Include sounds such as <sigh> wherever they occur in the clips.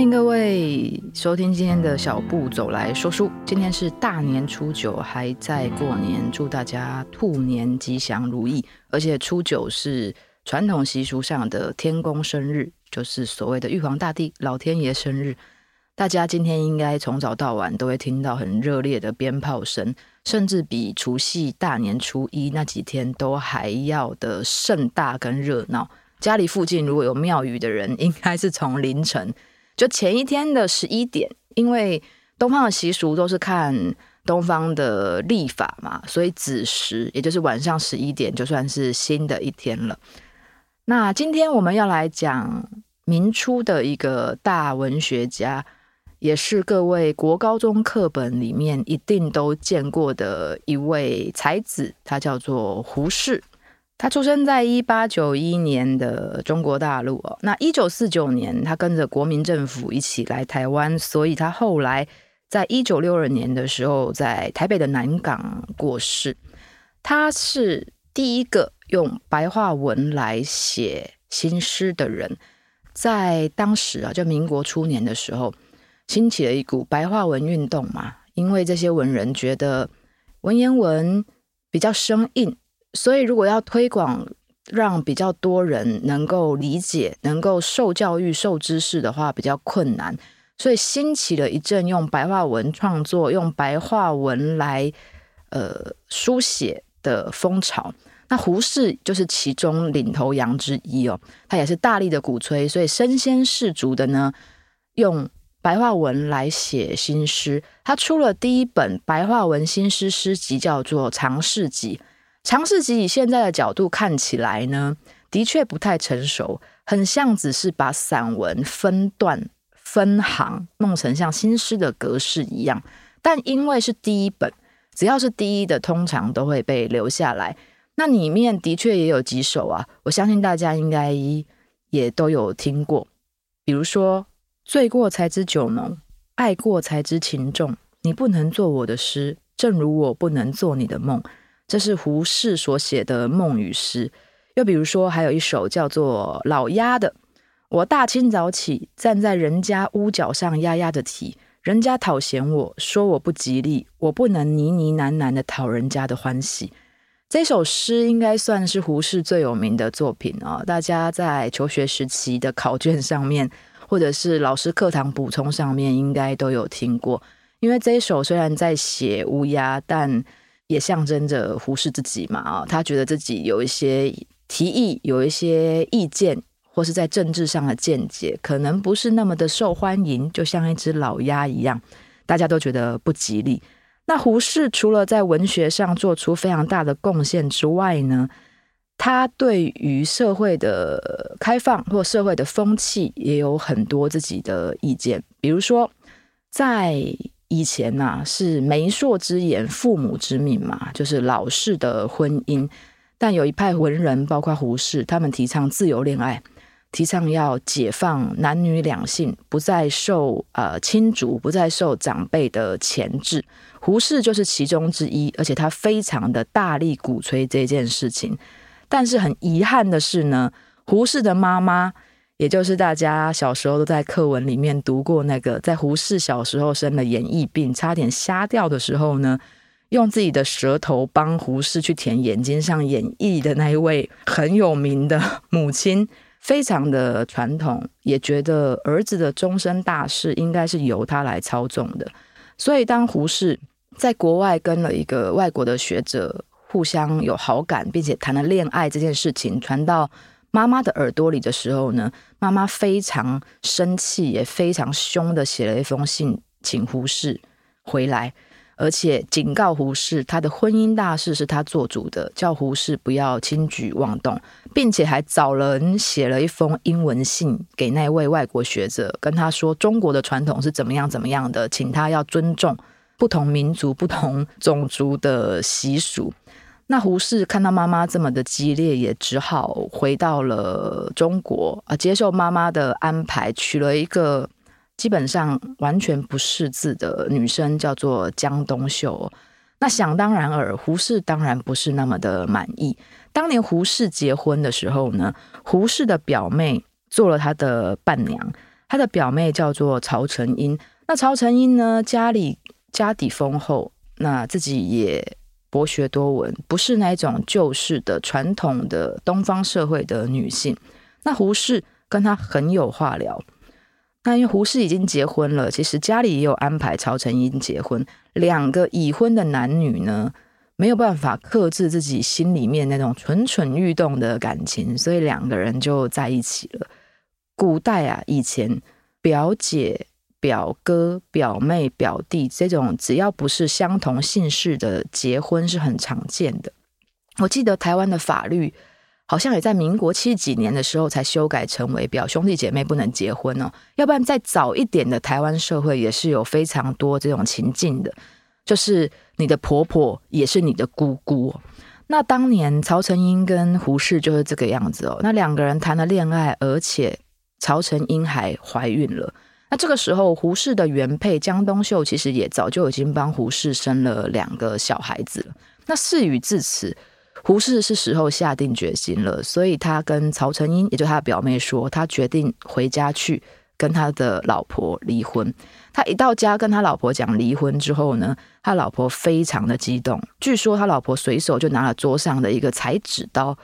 欢迎各位收听今天的小步走来说书。今天是大年初九，还在过年，祝大家兔年吉祥如意。而且初九是传统习俗上的天公生日，就是所谓的玉皇大帝、老天爷生日。大家今天应该从早到晚都会听到很热烈的鞭炮声，甚至比除夕大年初一那几天都还要的盛大跟热闹。家里附近如果有庙宇的人，应该是从凌晨。就前一天的十一点，因为东方的习俗都是看东方的历法嘛，所以子时也就是晚上十一点，就算是新的一天了。那今天我们要来讲明初的一个大文学家，也是各位国高中课本里面一定都见过的一位才子，他叫做胡适。他出生在一八九一年的中国大陆哦，那一九四九年他跟着国民政府一起来台湾，所以他后来在一九六二年的时候在台北的南港过世。他是第一个用白话文来写新诗的人，在当时啊，就民国初年的时候，兴起了一股白话文运动嘛，因为这些文人觉得文言文比较生硬。所以，如果要推广，让比较多人能够理解、能够受教育、受知识的话，比较困难。所以，兴起了一阵用白话文创作、用白话文来呃书写的风潮。那胡适就是其中领头羊之一哦，他也是大力的鼓吹，所以身先士卒的呢，用白话文来写新诗。他出了第一本白话文新诗诗集，叫做《长试集》。尝试集以现在的角度看起来呢，的确不太成熟，很像只是把散文分段分行弄成像新诗的格式一样。但因为是第一本，只要是第一的，通常都会被留下来。那里面的确也有几首啊，我相信大家应该也都有听过，比如说“醉过才知酒浓，爱过才知情重。你不能做我的诗，正如我不能做你的梦。”这是胡适所写的梦语诗。又比如说，还有一首叫做《老鸦》的：“我大清早起，站在人家屋角上，压压的啼。人家讨嫌我说我不吉利，我不能呢呢喃喃的讨人家的欢喜。”这首诗应该算是胡适最有名的作品啊！大家在求学时期的考卷上面，或者是老师课堂补充上面，应该都有听过。因为这一首虽然在写乌鸦，但也象征着胡适自己嘛，啊，他觉得自己有一些提议，有一些意见，或是在政治上的见解，可能不是那么的受欢迎，就像一只老鸭一样，大家都觉得不吉利。那胡适除了在文学上做出非常大的贡献之外呢，他对于社会的开放或社会的风气也有很多自己的意见，比如说在。以前呐、是媒妁之言，父母之命嘛，就是老式的婚姻。但有一派文人，包括胡适，他们提倡自由恋爱，提倡要解放男女两性，不再受呃亲族，不再受长辈的钳制。胡适就是其中之一，而且他非常的大力鼓吹这件事情。但是很遗憾的是呢，胡适的妈妈。也就是大家小时候都在课文里面读过那个，在胡适小时候生了眼翳病，差点瞎掉的时候呢，用自己的舌头帮胡适去填眼睛上眼翳的那一位很有名的母亲，非常的传统，也觉得儿子的终身大事应该是由他来操纵的。所以当胡适在国外跟了一个外国的学者互相有好感，并且谈了恋爱这件事情传到妈妈的耳朵里的时候呢，妈妈非常生气，也非常凶的写了一封信，请胡适回来，而且警告胡适，他的婚姻大事是他做主的，叫胡适不要轻举妄动，并且还找人写了一封英文信给那位外国学者，跟他说中国的传统是怎么样怎么样的，请他要尊重不同民族、不同种族的习俗。那胡适看到妈妈这么的激烈，也只好回到了中国啊，接受妈妈的安排，娶了一个基本上完全不识字的女生，叫做江冬秀。那想当然尔，胡适当然不是那么的满意。当年胡适结婚的时候呢，胡适的表妹做了他的伴娘，他的表妹叫做曹成英。那曹成英呢，家里家底丰厚，那自己也博学多闻，不是那种旧式的传统的东方社会的女性。那胡适跟她很有话聊。那因为胡适已经结婚了，其实家里也有安排曹成英结婚。两个已婚的男女呢，没有办法克制自己心里面那种蠢蠢欲动的感情，所以两个人就在一起了。古代啊，以前表姐、表哥、表妹、表弟这种只要不是相同姓氏的结婚是很常见的。我记得台湾的法律。好像也在民国七几年的时候才修改成为表兄弟姐妹不能结婚哦，要不然再早一点的台湾社会也是有非常多这种情境的，就是你的婆婆也是你的姑姑。那当年曹成英跟胡适就是这个样子哦，那两个人谈了恋爱，而且曹成英还怀孕了。那这个时候胡适的原配江冬秀其实也早就已经帮胡适生了两个小孩子了。那事已至此。胡适是时候下定决心了，所以他跟曹成英，也就是他的表妹说，他决定回家去跟他的老婆离婚。他一到家跟他老婆讲离婚之后呢，他老婆非常的激动。据说他老婆随手就拿了桌上的一个裁纸刀。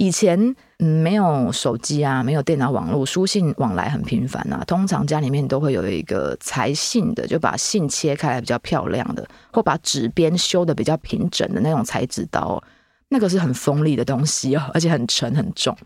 以前嗯没有手机啊，没有电脑网络，书信往来很频繁啊。通常家里面都会有一个裁信的，就把信切开来比较漂亮的，或把纸边修得比较平整的那种裁纸刀。那个是很锋利的东西哦，而且很沉很重。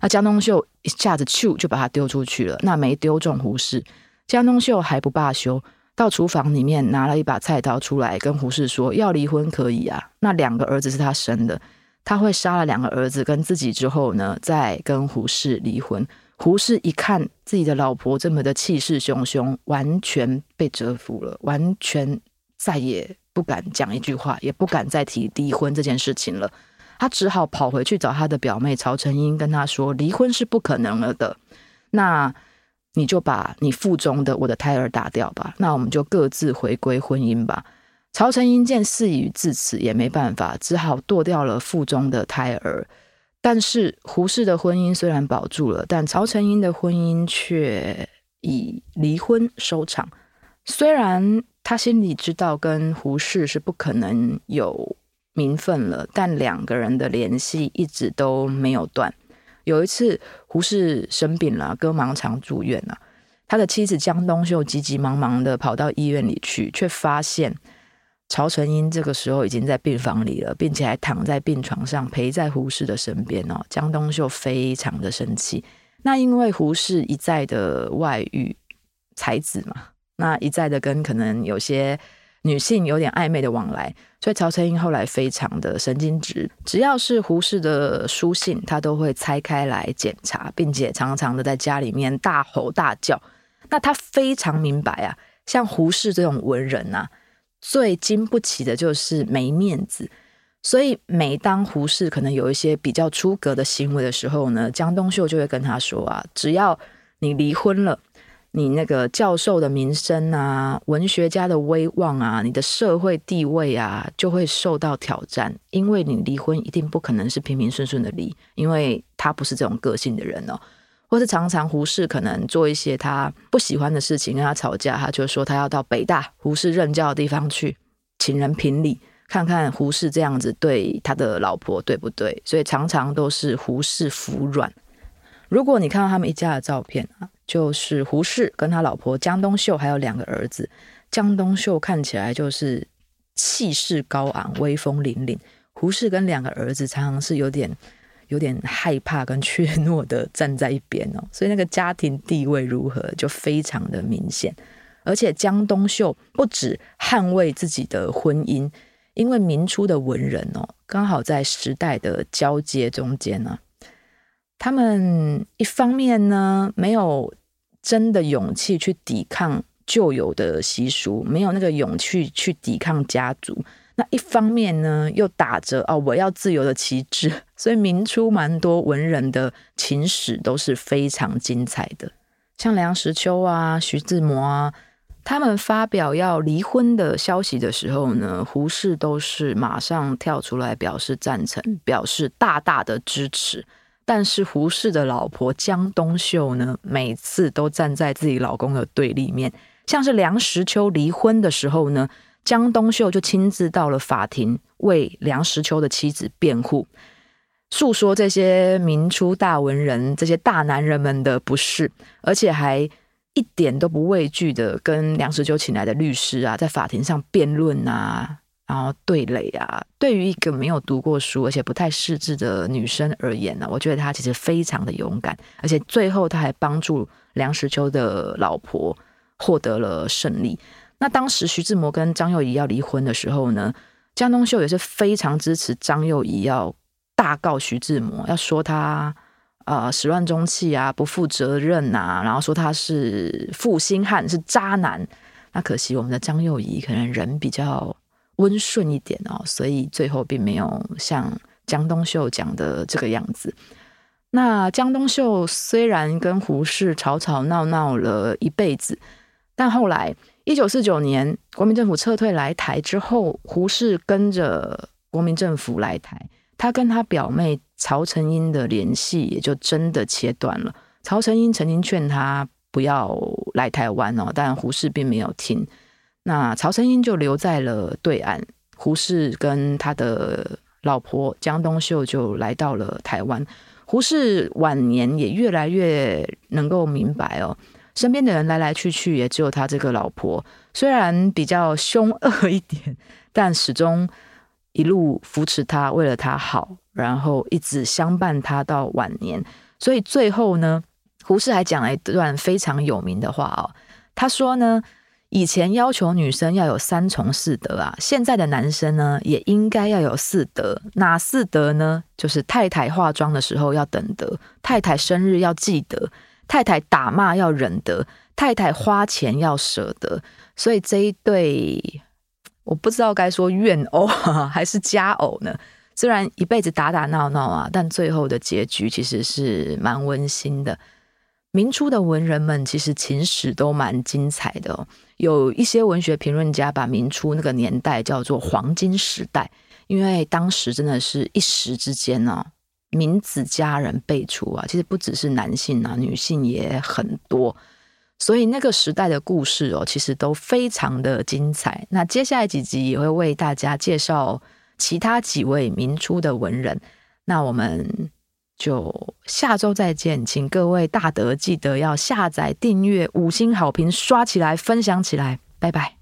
那江冬秀一下子咻就把它丢出去了，那没丢中胡适。江冬秀还不罢休，到厨房里面拿了一把菜刀出来，跟胡适说要离婚可以啊。那两个儿子是他生的，他会杀了两个儿子跟自己之后呢，再跟胡适离婚。胡适一看自己的老婆这么的气势汹汹，完全被折服了，完全再也不敢讲一句话，也不敢再提离婚这件事情了。他只好跑回去找他的表妹曹成英，跟他说：“离婚是不可能了的，那你就把你腹中的我的胎儿打掉吧，那我们就各自回归婚姻吧。”曹成英见事已至此，也没办法，只好剁掉了腹中的胎儿。但是胡适的婚姻虽然保住了，但曹成英的婚姻却以离婚收场。虽然他心里知道跟胡适是不可能有。名分了，但两个人的联系一直都没有断。有一次，胡适生病了，歌盲肠住院了。他的妻子江冬秀急急忙忙的跑到医院里去，却发现曹成英这个时候已经在病房里了，并且还躺在病床上陪在胡适的身边哦。江冬秀非常的生气，那因为胡适一再的外遇才子嘛，那一再的跟可能有些。女性有点暧昧的往来，所以曹成英后来非常的神经质，只要是胡适的书信，他都会拆开来检查，并且常常的在家里面大吼大叫。那他非常明白啊，像胡适这种文人啊，最经不起的就是没面子。所以每当胡适可能有一些比较出格的行为的时候呢，江冬秀就会跟他说啊，只要你离婚了。你那个教授的名声啊，文学家的威望啊，你的社会地位啊，就会受到挑战。因为你离婚一定不可能是平平顺顺的离，因为他不是这种个性的人哦。或是常常胡适可能做一些他不喜欢的事情，跟他吵架，他就说他要到北大胡适任教的地方去，请人评理，看看胡适这样子对他的老婆对不对。所以常常都是胡适服软。如果你看到他们一家的照片啊，就是胡适跟他老婆江冬秀，还有两个儿子。江冬秀看起来就是气势高昂、威风凛凛；胡适跟两个儿子常常是有点有点害怕跟怯懦的站在一边哦。所以那个家庭地位如何，就非常的明显。而且江冬秀不止捍卫自己的婚姻，因为明初的文人哦，刚好在时代的交接中间呢。他们一方面呢，没有真的勇气去抵抗旧有的习俗，没有那个勇气去抵抗家族；那一方面呢，又打着哦，我要自由的旗帜。所以明初蛮多文人的情史都是非常精彩的，像梁实秋啊、徐志摩啊，他们发表要离婚的消息的时候呢，胡适都是马上跳出来表示赞成，表示大大的支持。但是胡适的老婆江冬秀呢，每次都站在自己老公的对立面。像是梁实秋离婚的时候呢，江冬秀就亲自到了法庭为梁实秋的妻子辩护，诉说这些明初大文人、这些大男人们的不是，而且还一点都不畏惧的跟梁实秋请来的律师啊，在法庭上辩论啊。然后对垒啊，对于一个没有读过书而且不太识字的女生而言呢，我觉得她其实非常的勇敢，而且最后她还帮助梁实秋的老婆获得了胜利。那当时徐志摩跟张幼仪要离婚的时候呢，江冬秀也是非常支持张幼仪要大告徐志摩，要说他呃始乱终弃啊，不负责任啊，然后说他是负心汉，是渣男。那可惜我们的张幼仪可能人比较。温顺一点哦，所以最后并没有像江冬秀讲的这个样子。那江冬秀虽然跟胡适吵吵闹闹了一辈子，但后来一九四九年国民政府撤退来台之后，胡适跟着国民政府来台，他跟他表妹曹成英的联系也就真的切断了。曹成英曾经劝他不要来台湾哦，但胡适并没有听。那曹成英就留在了对岸，胡适跟他的老婆江冬秀就来到了台湾。胡适晚年也越来越能够明白哦，身边的人来来去去，也只有他这个老婆，虽然比较凶恶一点，但始终一路扶持他，为了他好，然后一直相伴他到晚年。所以最后呢，胡适还讲了一段非常有名的话哦，他说呢。以前要求女生要有三从四德啊，现在的男生呢也应该要有四德。哪四德呢？就是太太化妆的时候要等得，太太生日要记得，太太打骂要忍得，太太花钱要舍得。所以这一对，我不知道该说怨偶 <laughs> 还是佳偶呢？虽然一辈子打打闹闹啊，但最后的结局其实是蛮温馨的。明初的文人们其实情史都蛮精彩的，有一些文学评论家把明初那个年代叫做黄金时代，因为当时真的是一时之间呢，名子佳人辈出啊，其实不只是男性啊，女性也很多，所以那个时代的故事哦，其实都非常的精彩。那接下来几集也会为大家介绍其他几位明初的文人，那我们。就下周再见，请各位大德记得要下载、订阅、五星好评刷起来、分享起来，拜拜。